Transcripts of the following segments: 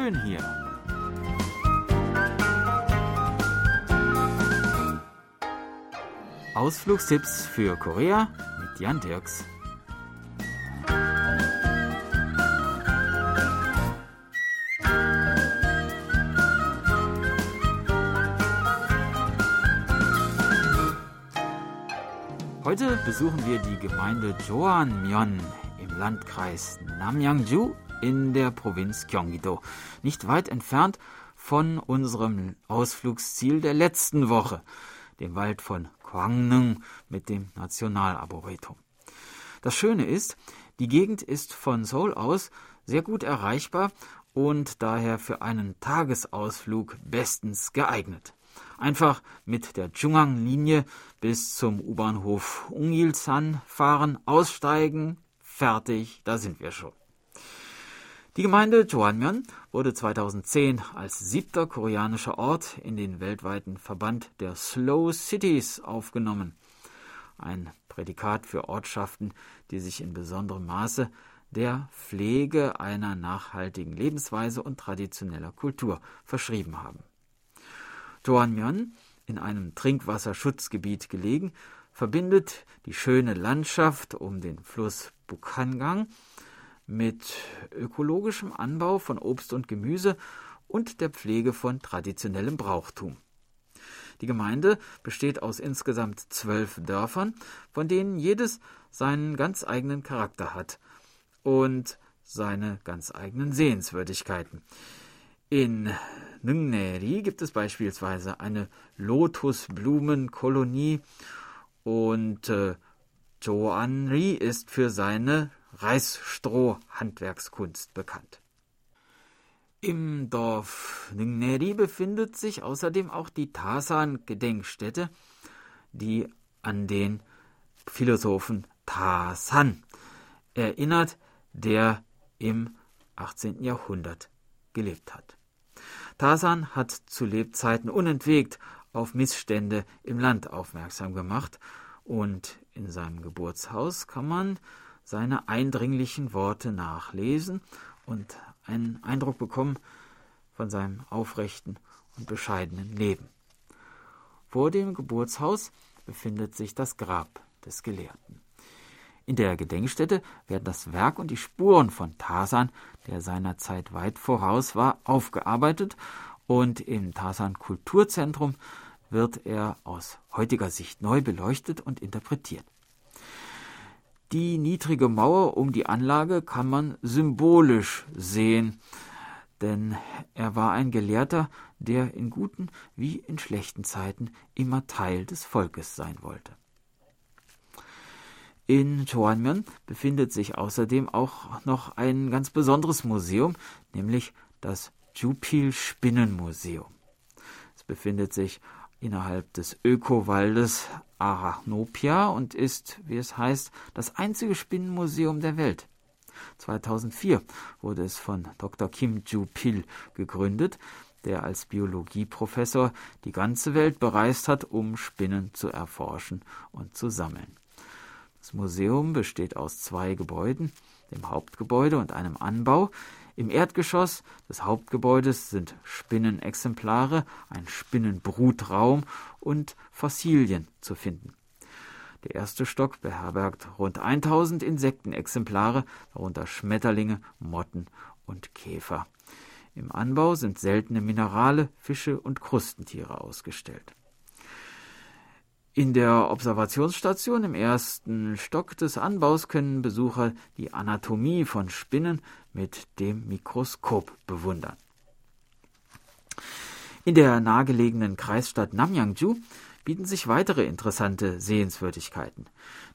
schön hier. Ausflugstipps für Korea mit Jan Dirks. Heute besuchen wir die Gemeinde Joanmyeon im Landkreis Namyangju in der Provinz Gyeonggi-do, nicht weit entfernt von unserem Ausflugsziel der letzten Woche, dem Wald von Gwangnung mit dem Nationalarboretum. Das Schöne ist, die Gegend ist von Seoul aus sehr gut erreichbar und daher für einen Tagesausflug bestens geeignet. Einfach mit der Jungang-Linie bis zum U-Bahnhof Ungilsan fahren, aussteigen, fertig, da sind wir schon. Die Gemeinde Joanmyeon wurde 2010 als siebter koreanischer Ort in den weltweiten Verband der Slow Cities aufgenommen. Ein Prädikat für Ortschaften, die sich in besonderem Maße der Pflege einer nachhaltigen Lebensweise und traditioneller Kultur verschrieben haben. Joanmyeon, in einem Trinkwasserschutzgebiet gelegen, verbindet die schöne Landschaft um den Fluss Bukhangang mit ökologischem Anbau von Obst und Gemüse und der Pflege von traditionellem Brauchtum. Die Gemeinde besteht aus insgesamt zwölf Dörfern, von denen jedes seinen ganz eigenen Charakter hat und seine ganz eigenen Sehenswürdigkeiten. In Nungneri gibt es beispielsweise eine Lotusblumenkolonie und äh, Joanri ist für seine Reisstroh-Handwerkskunst bekannt. Im Dorf Nungneri befindet sich außerdem auch die Tasan-Gedenkstätte, die an den Philosophen Tasan erinnert, der im 18. Jahrhundert gelebt hat. Tasan hat zu Lebzeiten unentwegt auf Missstände im Land aufmerksam gemacht und in seinem Geburtshaus kann man seine eindringlichen Worte nachlesen und einen Eindruck bekommen von seinem aufrechten und bescheidenen Leben. Vor dem Geburtshaus befindet sich das Grab des Gelehrten. In der Gedenkstätte werden das Werk und die Spuren von Tasan, der seiner Zeit weit voraus war, aufgearbeitet und im Tasan Kulturzentrum wird er aus heutiger Sicht neu beleuchtet und interpretiert. Die niedrige Mauer um die Anlage kann man symbolisch sehen, denn er war ein Gelehrter, der in guten wie in schlechten Zeiten immer Teil des Volkes sein wollte. In Joanmyeon befindet sich außerdem auch noch ein ganz besonderes Museum, nämlich das Jupil Spinnenmuseum. Es befindet sich innerhalb des Ökowaldes Arachnopia und ist, wie es heißt, das einzige Spinnenmuseum der Welt. 2004 wurde es von Dr. Kim Ju-pil gegründet, der als Biologieprofessor die ganze Welt bereist hat, um Spinnen zu erforschen und zu sammeln. Das Museum besteht aus zwei Gebäuden, dem Hauptgebäude und einem Anbau, im Erdgeschoss des Hauptgebäudes sind Spinnenexemplare, ein Spinnenbrutraum und Fossilien zu finden. Der erste Stock beherbergt rund 1000 Insektenexemplare, darunter Schmetterlinge, Motten und Käfer. Im Anbau sind seltene Minerale, Fische und Krustentiere ausgestellt. In der Observationsstation im ersten Stock des Anbaus können Besucher die Anatomie von Spinnen mit dem Mikroskop bewundern. In der nahegelegenen Kreisstadt Namyangju bieten sich weitere interessante Sehenswürdigkeiten.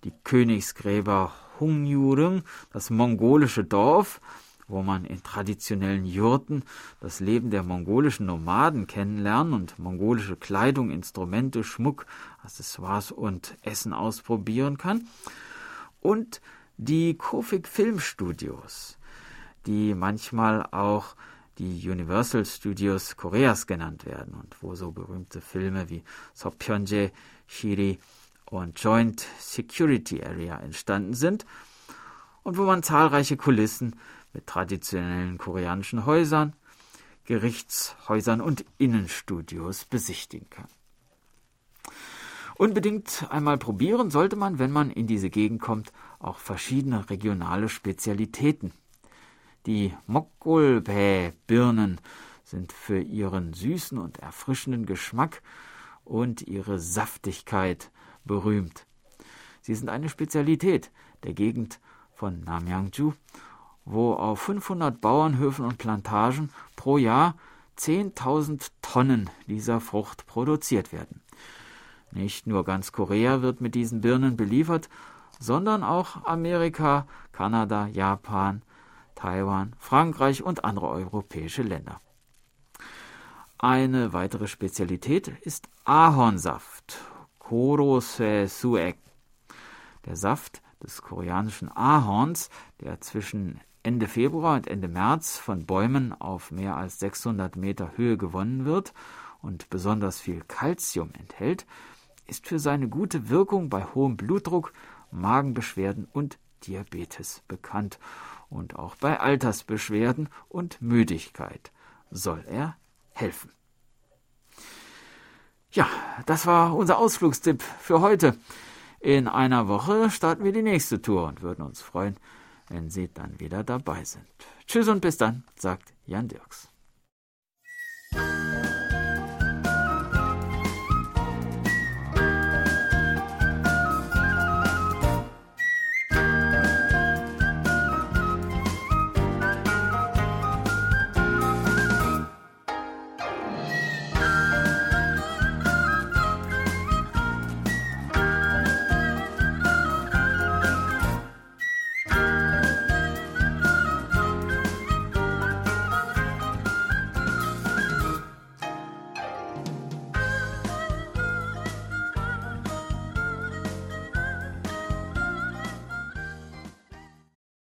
Die Königsgräber Hungyurung, das mongolische Dorf, wo man in traditionellen Jurten das Leben der mongolischen Nomaden kennenlernen und mongolische Kleidung, Instrumente, Schmuck, Accessoires und Essen ausprobieren kann. Und die Kofik Filmstudios, die manchmal auch die Universal Studios Koreas genannt werden und wo so berühmte Filme wie Sopyeonje, Shiri und Joint Security Area entstanden sind und wo man zahlreiche Kulissen mit traditionellen koreanischen Häusern, Gerichtshäusern und Innenstudios besichtigen kann. Unbedingt einmal probieren sollte man, wenn man in diese Gegend kommt, auch verschiedene regionale Spezialitäten. Die Mokgolbä-Birnen sind für ihren süßen und erfrischenden Geschmack und ihre Saftigkeit berühmt. Sie sind eine Spezialität der Gegend von Namyangju, wo auf 500 Bauernhöfen und Plantagen pro Jahr 10.000 Tonnen dieser Frucht produziert werden. Nicht nur ganz Korea wird mit diesen Birnen beliefert, sondern auch Amerika, Kanada, Japan, Taiwan, Frankreich und andere europäische Länder. Eine weitere Spezialität ist Ahornsaft, Korose Suek. Der Saft des koreanischen Ahorns, der zwischen Ende Februar und Ende März von Bäumen auf mehr als 600 Meter Höhe gewonnen wird und besonders viel Kalzium enthält, ist für seine gute Wirkung bei hohem Blutdruck, Magenbeschwerden und Diabetes bekannt und auch bei Altersbeschwerden und Müdigkeit soll er helfen. Ja, das war unser Ausflugstipp für heute. In einer Woche starten wir die nächste Tour und würden uns freuen, wenn Sie dann wieder dabei sind. Tschüss und bis dann, sagt Jan Dirks.